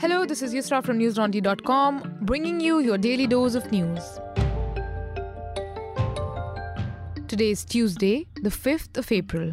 Hello, this is Yusra from newslaundry.com, bringing you your daily dose of news. Today is Tuesday, the 5th of April.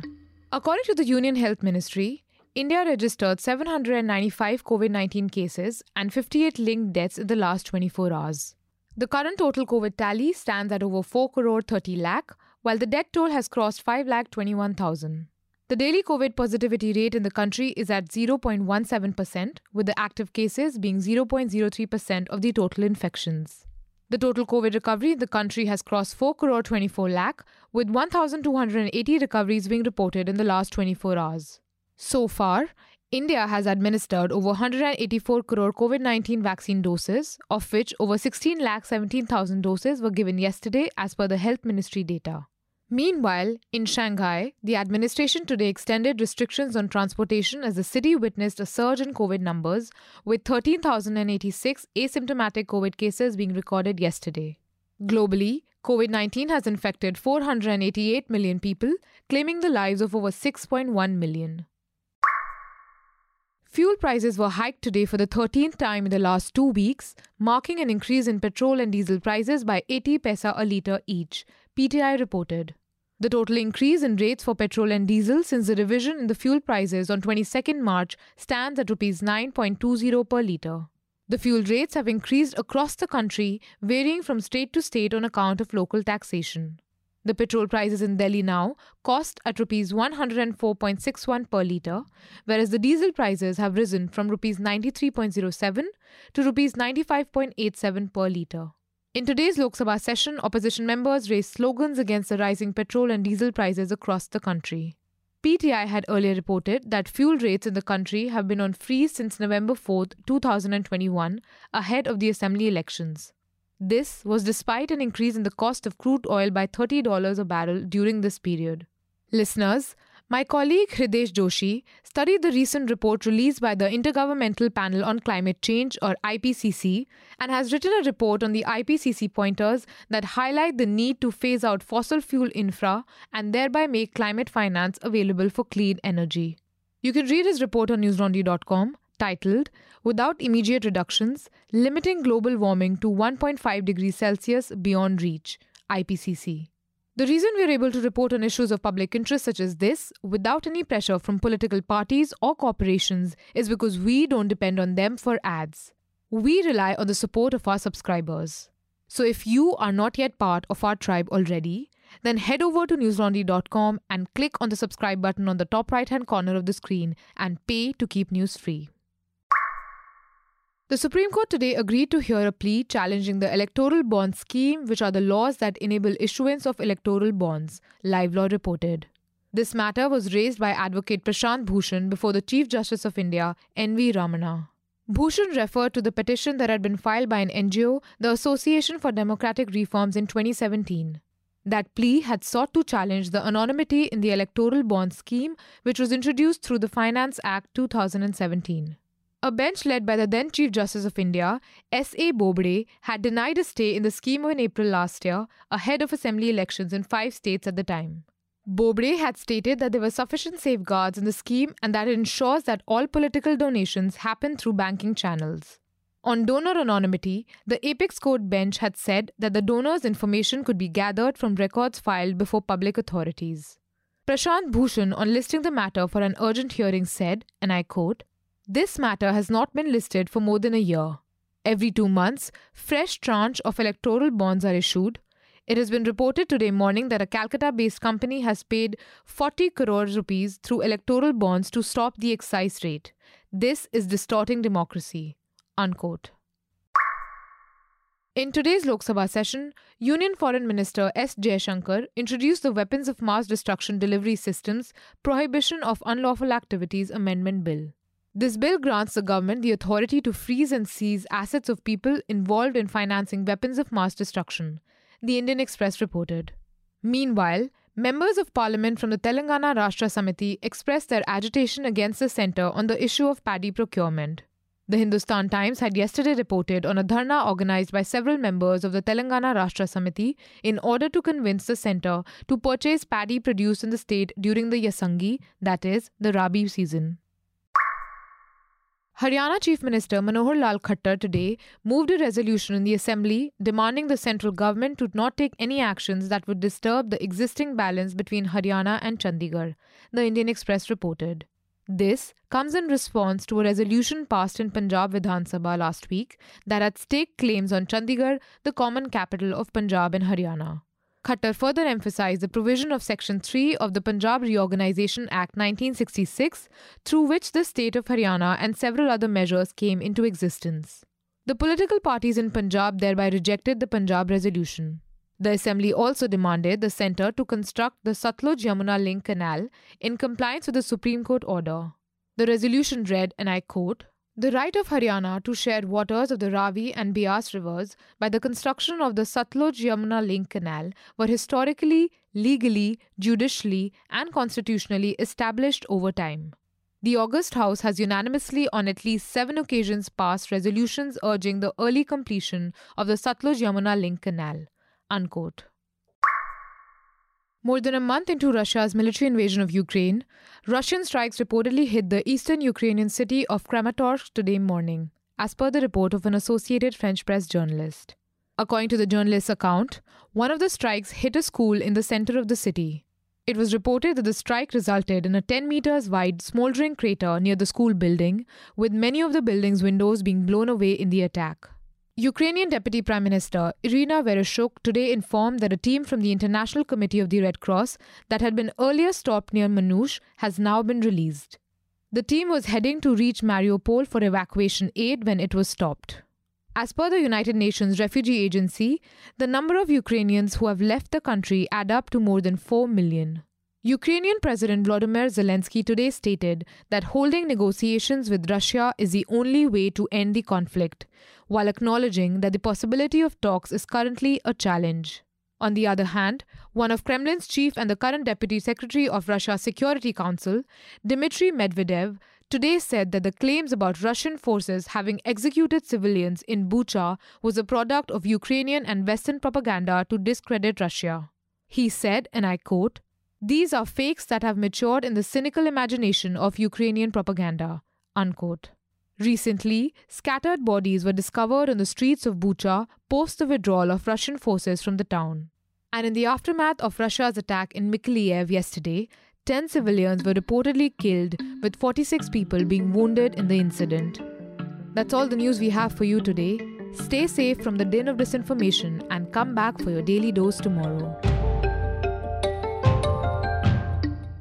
According to the Union Health Ministry, India registered 795 COVID 19 cases and 58 linked deaths in the last 24 hours. The current total COVID tally stands at over 4 crore 30 lakh, while the death toll has crossed 5 lakh 21,000. The daily COVID positivity rate in the country is at 0.17%, with the active cases being 0.03% of the total infections. The total COVID recovery in the country has crossed 4 crore 24 lakh, with 1,280 recoveries being reported in the last 24 hours. So far, India has administered over 184 crore COVID 19 vaccine doses, of which over 16 lakh 17,000 doses were given yesterday as per the Health Ministry data. Meanwhile, in Shanghai, the administration today extended restrictions on transportation as the city witnessed a surge in COVID numbers, with 13,086 asymptomatic COVID cases being recorded yesterday. Globally, COVID 19 has infected 488 million people, claiming the lives of over 6.1 million. Fuel prices were hiked today for the 13th time in the last two weeks, marking an increase in petrol and diesel prices by 80 paisa a litre each, PTI reported. The total increase in rates for petrol and diesel since the revision in the fuel prices on 22nd March stands at rupees 9.20 per litre. The fuel rates have increased across the country, varying from state to state on account of local taxation. The petrol prices in Delhi now cost at rupees 104.61 per litre, whereas the diesel prices have risen from rupees 93.07 to rupees 95.87 per litre. In today's Lok Sabha session, opposition members raised slogans against the rising petrol and diesel prices across the country. PTI had earlier reported that fuel rates in the country have been on freeze since November 4, 2021, ahead of the assembly elections. This was despite an increase in the cost of crude oil by $30 a barrel during this period. Listeners, my colleague Hridayesh Joshi studied the recent report released by the Intergovernmental Panel on Climate Change or IPCC and has written a report on the IPCC pointers that highlight the need to phase out fossil fuel infra and thereby make climate finance available for clean energy. You can read his report on newslaundry.com titled Without Immediate Reductions Limiting Global Warming to 1.5 degrees Celsius Beyond Reach, IPCC. The reason we are able to report on issues of public interest such as this without any pressure from political parties or corporations is because we don't depend on them for ads. We rely on the support of our subscribers. So if you are not yet part of our tribe already, then head over to newslaundry.com and click on the subscribe button on the top right hand corner of the screen and pay to keep news free. The Supreme Court today agreed to hear a plea challenging the electoral bond scheme, which are the laws that enable issuance of electoral bonds, Live Law reported. This matter was raised by Advocate Prashant Bhushan before the Chief Justice of India, N.V. Ramana. Bhushan referred to the petition that had been filed by an NGO, the Association for Democratic Reforms, in 2017. That plea had sought to challenge the anonymity in the electoral bond scheme, which was introduced through the Finance Act 2017. A bench led by the then Chief Justice of India, S.A. Bobde, had denied a stay in the scheme in April last year, ahead of assembly elections in five states at the time. Bobde had stated that there were sufficient safeguards in the scheme and that it ensures that all political donations happen through banking channels. On donor anonymity, the Apex Court bench had said that the donor's information could be gathered from records filed before public authorities. Prashant Bhushan, on listing the matter for an urgent hearing, said, and I quote, this matter has not been listed for more than a year. Every two months, fresh tranche of electoral bonds are issued. It has been reported today morning that a Calcutta based company has paid 40 crore rupees through electoral bonds to stop the excise rate. This is distorting democracy. Unquote. In today's Lok Sabha session, Union Foreign Minister S. Jaishankar introduced the Weapons of Mass Destruction Delivery Systems Prohibition of Unlawful Activities Amendment Bill. This bill grants the government the authority to freeze and seize assets of people involved in financing weapons of mass destruction, the Indian Express reported. Meanwhile, members of parliament from the Telangana Rashtra Samiti expressed their agitation against the centre on the issue of paddy procurement. The Hindustan Times had yesterday reported on a dharna organized by several members of the Telangana Rashtra Samiti in order to convince the centre to purchase paddy produced in the state during the Yasangi, that is, the Rabi season. Haryana Chief Minister Manohar Lal Khattar today moved a resolution in the Assembly demanding the central government to not take any actions that would disturb the existing balance between Haryana and Chandigarh, the Indian Express reported. This comes in response to a resolution passed in Punjab Vidhan Sabha last week that had staked claims on Chandigarh, the common capital of Punjab and Haryana. Khattar further emphasized the provision of Section 3 of the Punjab Reorganisation Act 1966, through which the state of Haryana and several other measures came into existence. The political parties in Punjab thereby rejected the Punjab resolution. The assembly also demanded the centre to construct the Satluj Yamuna Link Canal in compliance with the Supreme Court order. The resolution read, and I quote, the right of Haryana to share waters of the Ravi and Beas rivers by the construction of the Satluj Yamuna Link Canal were historically, legally, judicially, and constitutionally established over time. The August House has unanimously, on at least seven occasions, passed resolutions urging the early completion of the Satluj Yamuna Link Canal. Unquote. More than a month into Russia's military invasion of Ukraine, Russian strikes reportedly hit the eastern Ukrainian city of Kramatorsk today morning, as per the report of an Associated French press journalist. According to the journalist's account, one of the strikes hit a school in the center of the city. It was reported that the strike resulted in a 10 meters wide smoldering crater near the school building, with many of the building's windows being blown away in the attack. Ukrainian Deputy Prime Minister Irina Vereshchuk today informed that a team from the International Committee of the Red Cross that had been earlier stopped near Manhush has now been released. The team was heading to reach Mariupol for evacuation aid when it was stopped. As per the United Nations Refugee Agency, the number of Ukrainians who have left the country add up to more than 4 million. Ukrainian President Vladimir Zelensky today stated that holding negotiations with Russia is the only way to end the conflict, while acknowledging that the possibility of talks is currently a challenge. On the other hand, one of Kremlin's chief and the current deputy secretary of Russia's Security Council, Dmitry Medvedev, today said that the claims about Russian forces having executed civilians in Bucha was a product of Ukrainian and Western propaganda to discredit Russia. He said, and I quote, these are fakes that have matured in the cynical imagination of Ukrainian propaganda. Unquote. Recently, scattered bodies were discovered on the streets of Bucha post the withdrawal of Russian forces from the town. And in the aftermath of Russia's attack in Mykolaiv yesterday, 10 civilians were reportedly killed, with 46 people being wounded in the incident. That's all the news we have for you today. Stay safe from the din of disinformation and come back for your daily dose tomorrow.